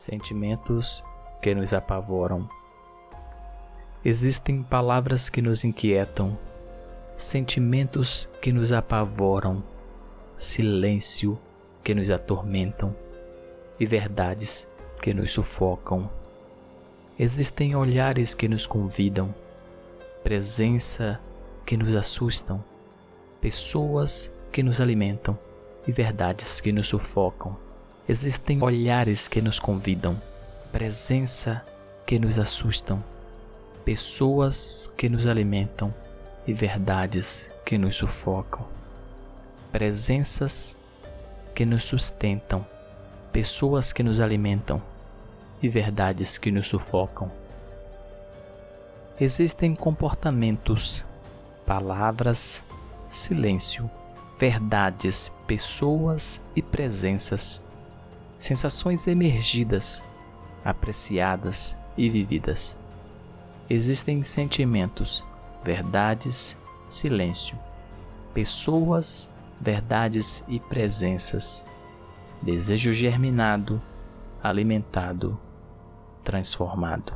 Sentimentos que nos apavoram. Existem palavras que nos inquietam, sentimentos que nos apavoram, silêncio que nos atormentam e verdades que nos sufocam. Existem olhares que nos convidam, presença que nos assustam, pessoas que nos alimentam e verdades que nos sufocam. Existem olhares que nos convidam, presença que nos assustam, pessoas que nos alimentam e verdades que nos sufocam. Presenças que nos sustentam, pessoas que nos alimentam e verdades que nos sufocam. Existem comportamentos, palavras, silêncio, verdades, pessoas e presenças sensações emergidas, apreciadas e vividas. Existem sentimentos, verdades, silêncio, pessoas, verdades e presenças, desejo germinado, alimentado, transformado.